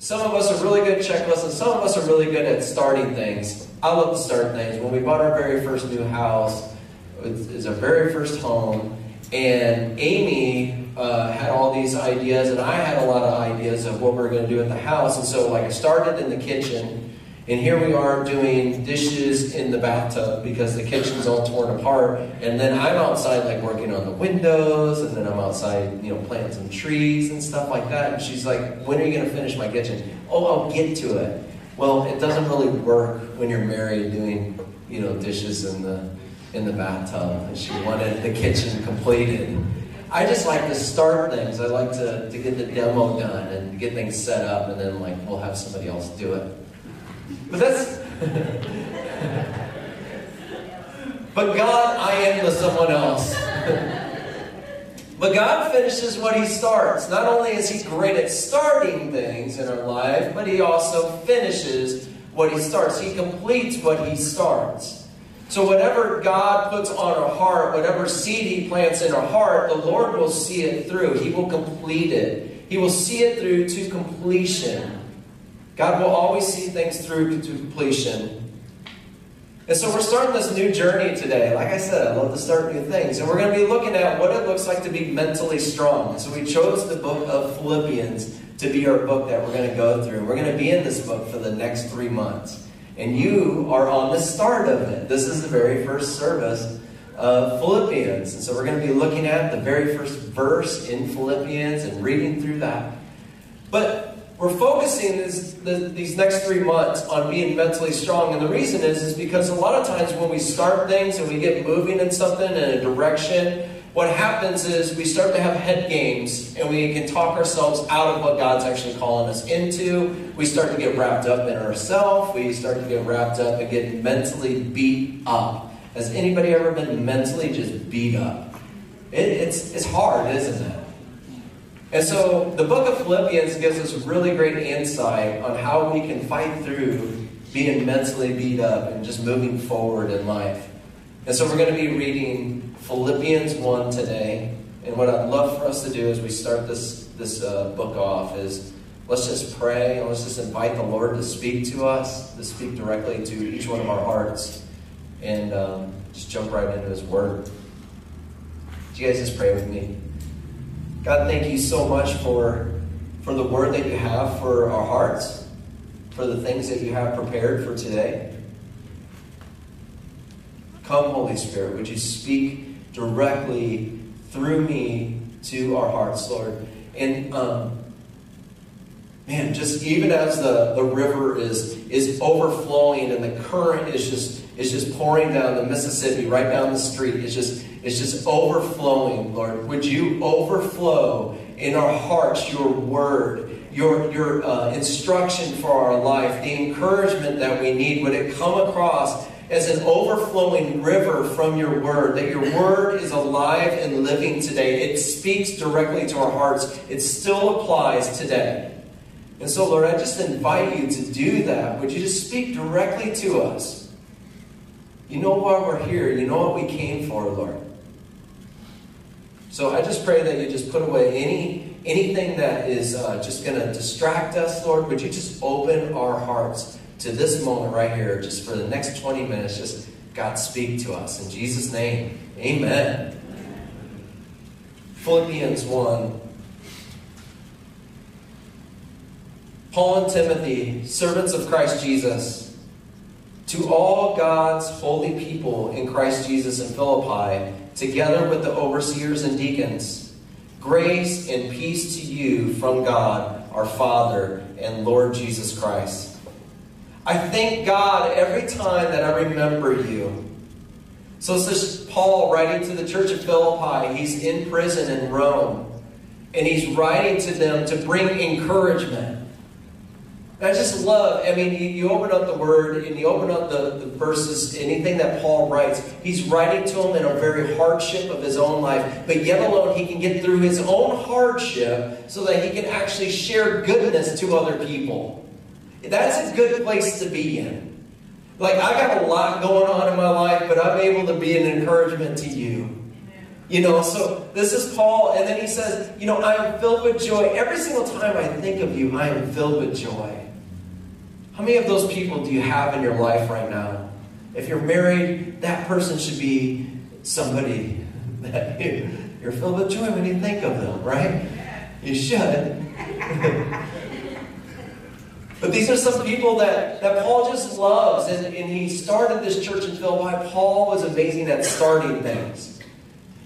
Some of us are really good at checklists, and some of us are really good at starting things. I love to start things. When we bought our very first new house, it's our very first home, and Amy uh, had all these ideas, and I had a lot of ideas of what we were going to do at the house. And so, like, I started in the kitchen, and here we are doing dishes in the bathtub because the kitchen's all torn apart. And then I'm outside, like, working on the windows, and then I'm outside, you know, planting some trees and stuff like that. And she's like, When are you going to finish my kitchen? Oh, I'll get to it. Well, it doesn't really work when you're married doing, you know, dishes in the in the bathtub. And she wanted the kitchen completed. I just like to start things. I like to, to get the demo done and get things set up, and then like we'll have somebody else do it. But that's. but God, I am the someone else. but God finishes what He starts. Not only is He great at starting things in our life, but He also finishes what He starts. He completes what He starts. So, whatever God puts on our heart, whatever seed He plants in our heart, the Lord will see it through. He will complete it. He will see it through to completion. God will always see things through to completion. And so we're starting this new journey today. Like I said, I love to start new things. And we're going to be looking at what it looks like to be mentally strong. So we chose the book of Philippians to be our book that we're going to go through. We're going to be in this book for the next three months. And you are on the start of it. This is the very first service of Philippians. And so we're going to be looking at the very first verse in Philippians and reading through that. But we're focusing this, the, these next three months on being mentally strong. And the reason is, is because a lot of times when we start things and we get moving in something in a direction, what happens is we start to have head games and we can talk ourselves out of what God's actually calling us into. We start to get wrapped up in ourselves. We start to get wrapped up and get mentally beat up. Has anybody ever been mentally just beat up? It, it's, it's hard, isn't it? And so the book of Philippians gives us really great insight on how we can fight through being mentally beat up and just moving forward in life. And so we're going to be reading Philippians 1 today. And what I'd love for us to do as we start this, this uh, book off is let's just pray and let's just invite the Lord to speak to us, to speak directly to each one of our hearts, and um, just jump right into His Word. Do you guys just pray with me? God, thank you so much for, for the word that you have for our hearts, for the things that you have prepared for today. Come, Holy Spirit, would you speak directly through me to our hearts, Lord? And um, man, just even as the, the river is is overflowing and the current is just is just pouring down the Mississippi right down the street. It's just it's just overflowing, Lord. Would you overflow in our hearts your word, your, your uh, instruction for our life, the encouragement that we need? Would it come across as an overflowing river from your word, that your word is alive and living today? It speaks directly to our hearts, it still applies today. And so, Lord, I just invite you to do that. Would you just speak directly to us? You know why we're here. You know what we came for, Lord. So I just pray that you just put away any anything that is uh, just going to distract us, Lord. Would you just open our hearts to this moment right here, just for the next 20 minutes? Just God speak to us in Jesus' name. Amen. Philippians 1. Paul and Timothy, servants of Christ Jesus, to all God's holy people in Christ Jesus in Philippi together with the overseers and deacons. Grace and peace to you from God, our Father, and Lord Jesus Christ. I thank God every time that I remember you. So this is Paul writing to the church of Philippi. He's in prison in Rome. And he's writing to them to bring encouragement. I just love, I mean, you, you, open up the word and you open up the, the verses, anything that Paul writes, he's writing to them in a very hardship of his own life, but yet alone he can get through his own hardship so that he can actually share goodness to other people. That's a good place to be in. Like, I got a lot going on in my life, but I'm able to be an encouragement to you. You know, so this is Paul, and then he says, You know, I am filled with joy. Every single time I think of you, I am filled with joy. How many of those people do you have in your life right now? If you're married, that person should be somebody that you're filled with joy when you think of them, right? You should. but these are some people that, that Paul just loves, and, and he started this church in Philippi. Paul was amazing at starting things.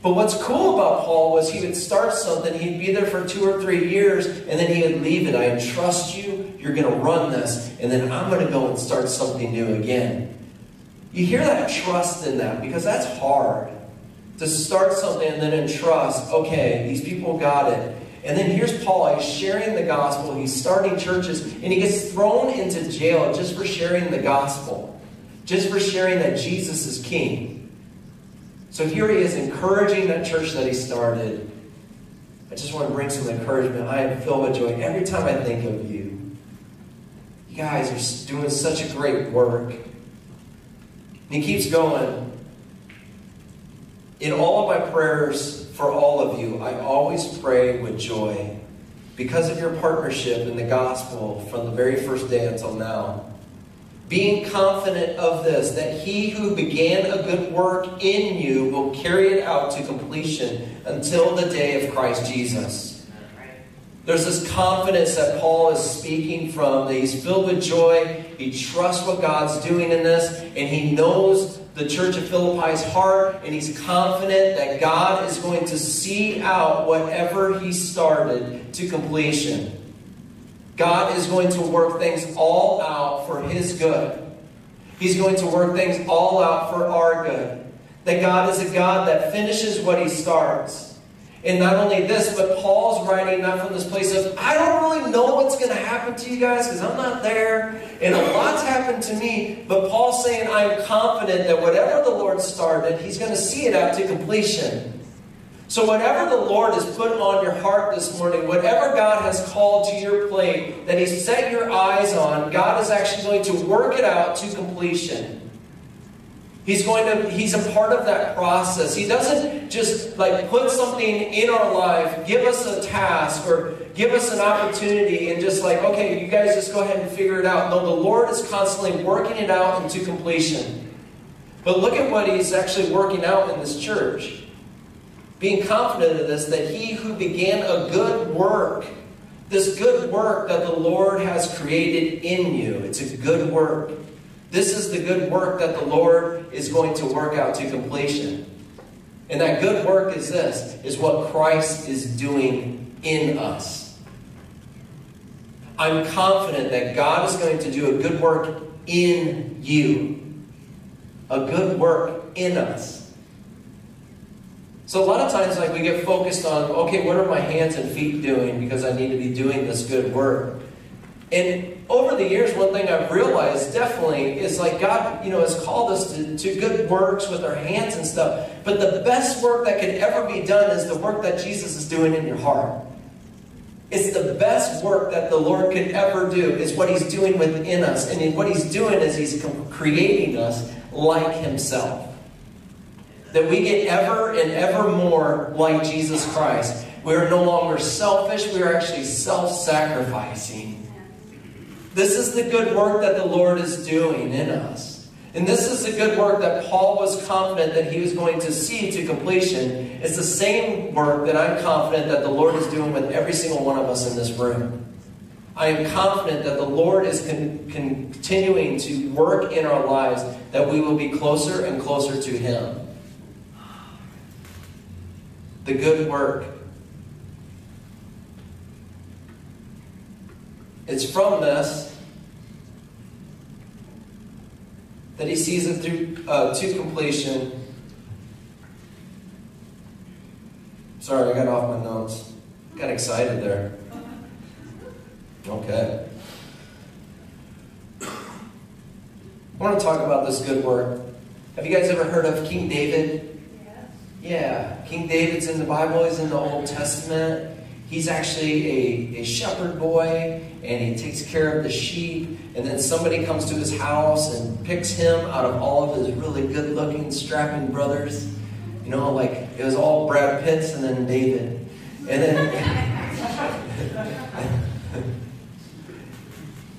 But what's cool about Paul was he would start something, he'd be there for two or three years, and then he would leave it. I entrust you, you're going to run this, and then I'm going to go and start something new again. You hear that trust in that because that's hard. To start something and then entrust, okay, these people got it. And then here's Paul, he's sharing the gospel, he's starting churches, and he gets thrown into jail just for sharing the gospel, just for sharing that Jesus is king. So here he is encouraging that church that he started. I just want to bring some encouragement. I am filled with joy every time I think of you. You guys are doing such a great work. And he keeps going. In all of my prayers for all of you, I always pray with joy because of your partnership in the gospel from the very first day until now being confident of this, that he who began a good work in you will carry it out to completion until the day of Christ Jesus. There's this confidence that Paul is speaking from, that he's filled with joy, he trusts what God's doing in this, and he knows the church of Philippi's heart, and he's confident that God is going to see out whatever he started to completion. God is going to work things all out for His good. He's going to work things all out for our good. That God is a God that finishes what He starts. And not only this, but Paul's writing not from this place of, I don't really know what's going to happen to you guys because I'm not there. And a lot's happened to me. But Paul's saying, I'm confident that whatever the Lord started, He's going to see it out to completion. So, whatever the Lord has put on your heart this morning, whatever God has called to your plate, that He's set your eyes on, God is actually going to work it out to completion. He's going to, He's a part of that process. He doesn't just like put something in our life, give us a task, or give us an opportunity, and just like, okay, you guys just go ahead and figure it out. No, the Lord is constantly working it out into completion. But look at what He's actually working out in this church being confident of this, that he who began a good work, this good work that the Lord has created in you, it's a good work. This is the good work that the Lord is going to work out to completion. And that good work is this, is what Christ is doing in us. I'm confident that God is going to do a good work in you. A good work in us. So a lot of times, like we get focused on, okay, what are my hands and feet doing because I need to be doing this good work. And over the years, one thing I've realized definitely is like God, you know, has called us to, to good works with our hands and stuff. But the best work that could ever be done is the work that Jesus is doing in your heart. It's the best work that the Lord could ever do, is what He's doing within us. And what He's doing is He's creating us like Himself that we get ever and ever more like Jesus Christ. We are no longer selfish, we are actually self sacrificing. This is the good work that the Lord is doing in us. And this is the good work that Paul was confident that he was going to see to completion. It's the same work that I'm confident that the Lord is doing with every single one of us in this room. I am confident that the Lord is con- continuing to work in our lives that we will be closer and closer to Him the good work. It's from this that he sees it through uh, to completion. Sorry, I got off my notes. Got excited there. Okay. I want to talk about this good work. Have you guys ever heard of King David? Yeah, King David's in the Bible, he's in the Old Testament. He's actually a, a shepherd boy and he takes care of the sheep. And then somebody comes to his house and picks him out of all of his really good looking, strapping brothers. You know, like it was all Brad Pitts and then David. And then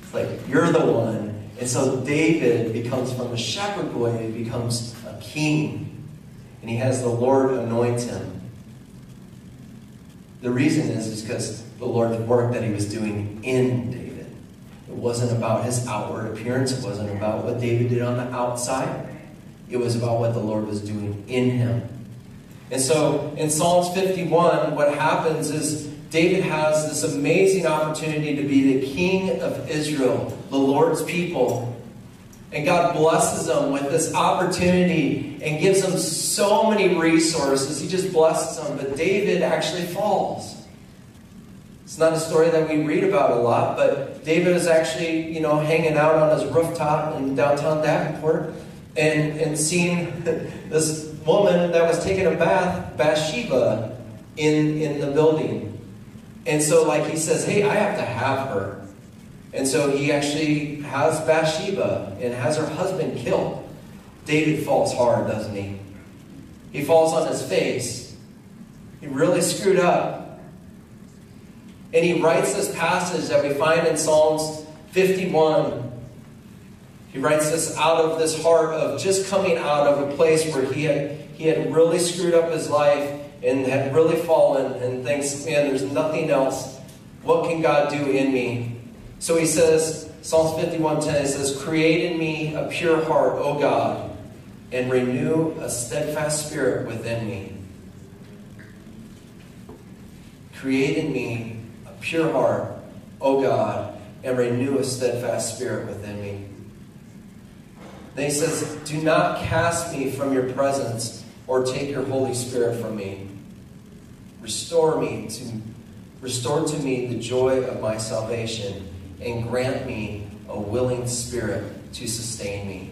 it's like, you're the one. And so David becomes from a shepherd boy, he becomes a king. And he has the Lord anoint him. The reason is, is because the Lord's work that he was doing in David. It wasn't about his outward appearance, it wasn't about what David did on the outside. It was about what the Lord was doing in him. And so in Psalms 51, what happens is David has this amazing opportunity to be the king of Israel, the Lord's people. And God blesses him with this opportunity and gives him so many resources. He just blesses him. But David actually falls. It's not a story that we read about a lot, but David is actually, you know, hanging out on his rooftop in downtown Davenport and, and seeing this woman that was taking a bath, Bathsheba, in, in the building. And so, like, he says, hey, I have to have her. And so he actually has Bathsheba and has her husband killed. David falls hard, doesn't he? He falls on his face. He really screwed up. And he writes this passage that we find in Psalms 51 he writes this out of this heart of just coming out of a place where he had, he had really screwed up his life and had really fallen and thinks, man, there's nothing else. What can God do in me? So he says, Psalms 51.10, he says, Create in me a pure heart, O God, and renew a steadfast spirit within me. Create in me pure heart, O God, and renew a steadfast spirit within me. Then he says, Do not cast me from your presence or take your Holy Spirit from me. Restore me to restore to me the joy of my salvation and grant me a willing spirit to sustain me.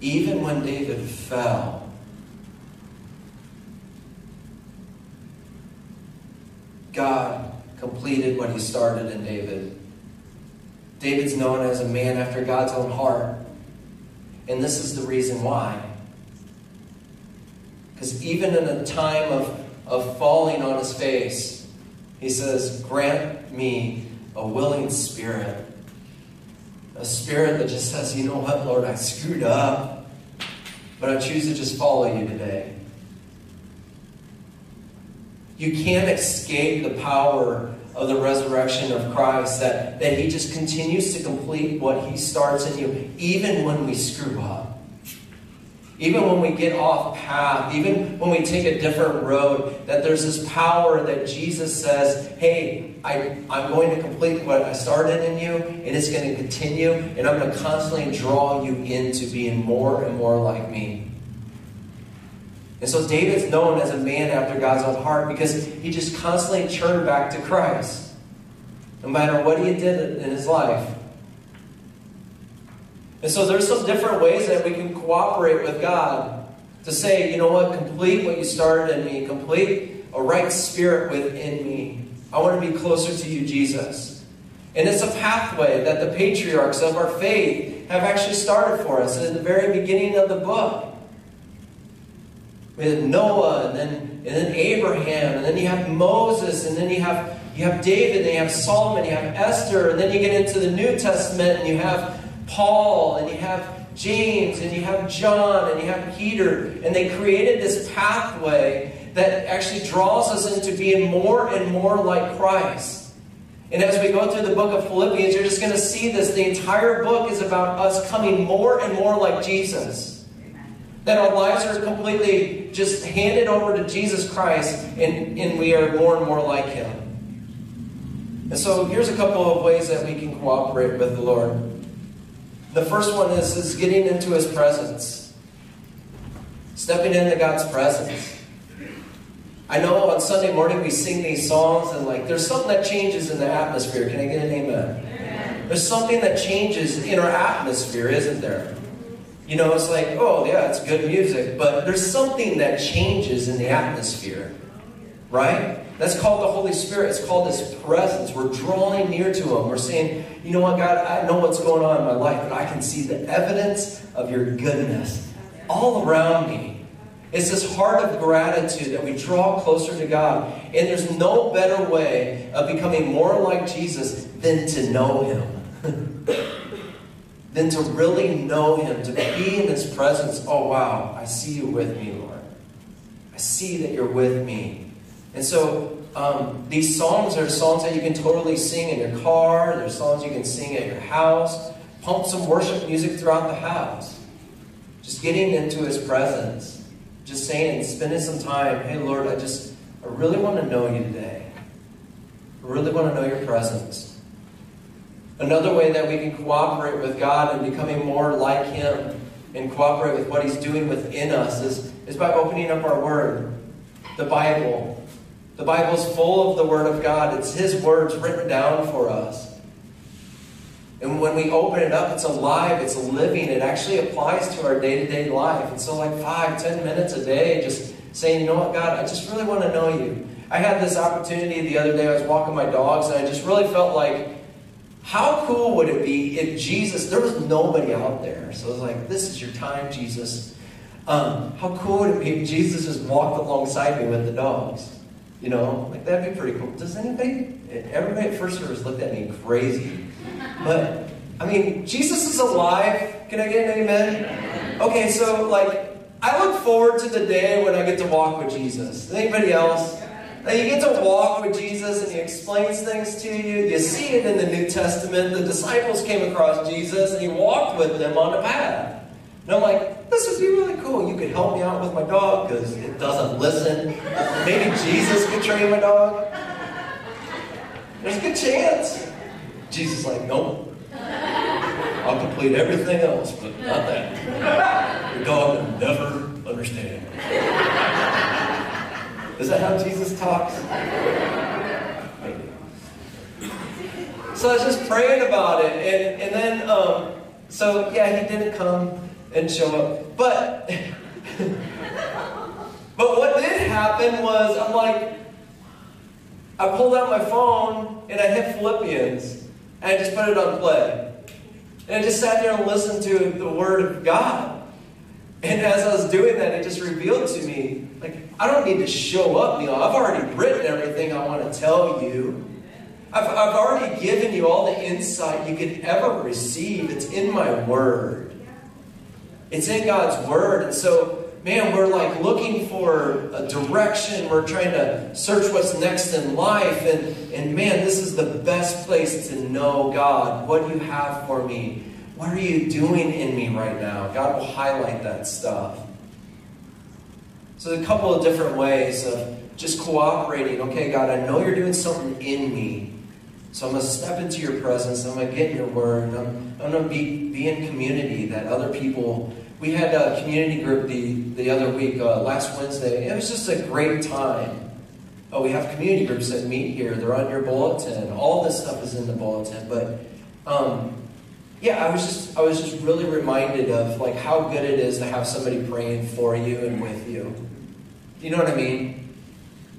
Even when David fell, God completed what he started in David. David's known as a man after God's own heart. And this is the reason why. Because even in a time of, of falling on his face, he says, Grant me a willing spirit. A spirit that just says, You know what, Lord, I screwed up, but I choose to just follow you today. You can't escape the power of the resurrection of Christ, that, that He just continues to complete what He starts in you, even when we screw up. Even when we get off path, even when we take a different road, that there's this power that Jesus says, hey, I, I'm going to complete what I started in you, and it's going to continue, and I'm going to constantly draw you into being more and more like me. And so David's known as a man after God's own heart because he just constantly turned back to Christ. No matter what he did in his life. And so there's some different ways that we can cooperate with God to say, you know what, complete what you started in me, complete a right spirit within me. I want to be closer to you, Jesus. And it's a pathway that the patriarchs of our faith have actually started for us in the very beginning of the book with Noah and then, and then Abraham, and then you have Moses, and then you have you have David, and you have Solomon, you have Esther, and then you get into the New Testament, and you have Paul, and you have James, and you have John, and you have Peter, and they created this pathway that actually draws us into being more and more like Christ. And as we go through the book of Philippians, you're just going to see this. The entire book is about us coming more and more like Jesus. That our lives are completely just handed over to Jesus Christ and, and we are more and more like Him. And so here's a couple of ways that we can cooperate with the Lord. The first one is, is getting into His presence, stepping into God's presence. I know on Sunday morning we sing these songs and like there's something that changes in the atmosphere. Can I get an amen? amen? There's something that changes in our atmosphere, isn't there? You know, it's like, oh, yeah, it's good music, but there's something that changes in the atmosphere. right? That's called the Holy Spirit. It's called His presence. We're drawing near to Him. We're saying, you know what, God, I know what's going on in my life, but I can see the evidence of your goodness all around me. It's this heart of gratitude that we draw closer to God. And there's no better way of becoming more like Jesus than to know Him. than to really know Him, to be in His presence. Oh, wow, I see you with me, Lord. I see that you're with me. And so um, these songs are songs that you can totally sing in your car. They're songs you can sing at your house. Pump some worship music throughout the house. Just getting into His presence just saying, spending some time, hey Lord, I just, I really want to know you today. I really want to know your presence. Another way that we can cooperate with God and becoming more like Him and cooperate with what He's doing within us is, is by opening up our Word, the Bible. The Bible is full of the Word of God. It's His words written down for us. And when we open it up, it's alive, it's living, it actually applies to our day to day life. And so, like five, ten minutes a day, just saying, you know what, God, I just really want to know you. I had this opportunity the other day, I was walking my dogs, and I just really felt like, how cool would it be if Jesus, there was nobody out there. So I was like, this is your time, Jesus. Um, how cool would it be if Jesus just walked alongside me with the dogs? You know, like that'd be pretty cool. Does anybody, everybody at first service looked at me crazy. But, I mean, Jesus is alive. Can I get an amen? Okay, so, like, I look forward to the day when I get to walk with Jesus. Anybody else? Now you get to walk with Jesus and he explains things to you. You see it in the New Testament. The disciples came across Jesus and he walked with them on the path. And I'm like, this would be really cool. You could help me out with my dog because it doesn't listen. Maybe Jesus could train my dog. There's a good chance. Jesus is like, nope. I'll complete everything else, but not that. Your dog will never understand. Is that how Jesus talks? So I was just praying about it, and, and then, um, so yeah, he didn't come and show up. But, but what did happen was, I'm like, I pulled out my phone and I hit Philippians. And I just put it on play. And I just sat there and listened to the Word of God. And as I was doing that, it just revealed to me, like, I don't need to show up, Neil. I've already written everything I want to tell you. I've, I've already given you all the insight you could ever receive. It's in my Word. It's in God's Word. And so man, we're like looking for a direction. We're trying to search what's next in life. And, and man, this is the best place to know God. What you have for me? What are you doing in me right now? God will highlight that stuff. So, a couple of different ways of just cooperating. Okay, God, I know you're doing something in me. So I'm going to step into your presence. I'm going to get in your word. I'm, I'm going to be, be in community that other people we had a community group the, the other week, uh, last Wednesday. It was just a great time. Oh, we have community groups that meet here. They're on your bulletin. All this stuff is in the bulletin. But um, yeah, I was just I was just really reminded of like how good it is to have somebody praying for you and with you. You know what I mean?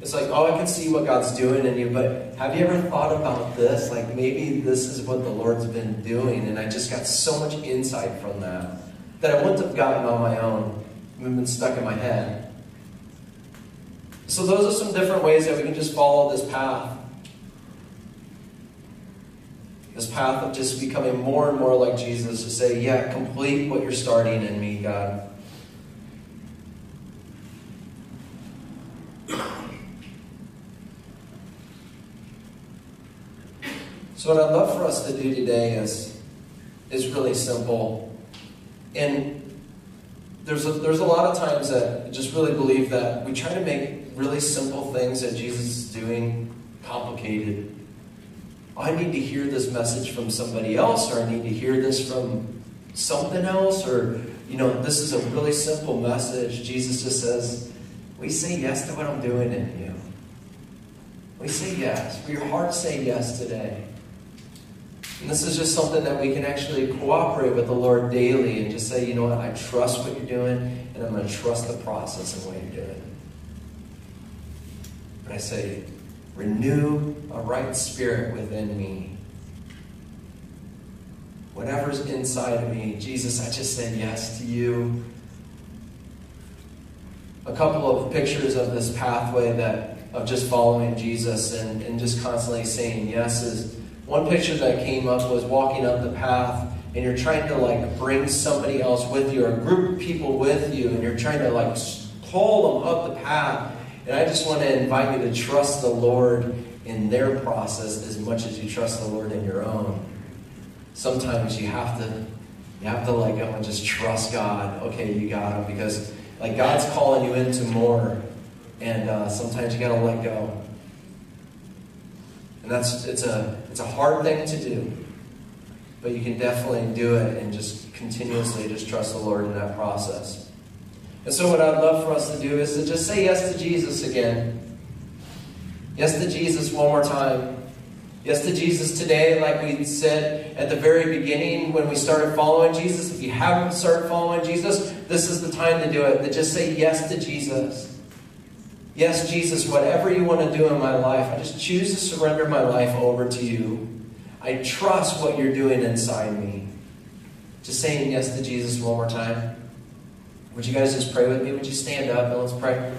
It's like, oh, I can see what God's doing in you, but have you ever thought about this? Like maybe this is what the Lord's been doing, and I just got so much insight from that that I wouldn't have gotten on my own and been stuck in my head. So those are some different ways that we can just follow this path. This path of just becoming more and more like Jesus to say, yeah, complete what you're starting in me, God. So what I'd love for us to do today is, is really simple. And there's a, there's a lot of times that I just really believe that we try to make really simple things that Jesus is doing complicated. I need to hear this message from somebody else, or I need to hear this from something else, or, you know, this is a really simple message. Jesus just says, We say yes to what I'm doing in you. We say yes. For your heart, say yes today. And this is just something that we can actually cooperate with the Lord daily and just say, you know what, I trust what you're doing, and I'm going to trust the process of what you're doing. But I say, renew a right spirit within me. Whatever's inside of me, Jesus, I just said yes to you. A couple of pictures of this pathway that of just following Jesus and, and just constantly saying yes is one picture that came up was walking up the path and you're trying to like bring somebody else with you or a group of people with you and you're trying to like pull them up the path and i just want to invite you to trust the lord in their process as much as you trust the lord in your own. Sometimes you have to you have to like go and just trust god. Okay you got him. Because like god's calling you into more. And uh, sometimes you got to let go. And that's it's a it's a hard thing to do. But you can definitely do it and just continuously just trust the Lord in that process. And so, what I'd love for us to do is to just say yes to Jesus again. Yes to Jesus one more time. Yes to Jesus today, like we said at the very beginning when we started following Jesus. If you haven't started following Jesus, this is the time to do it. To just say yes to Jesus. Yes, Jesus, whatever you want to do in my life, I just choose to surrender my life over to you. I trust what you're doing inside me. Just saying yes to Jesus one more time. Would you guys just pray with me? Would you stand up and let's pray?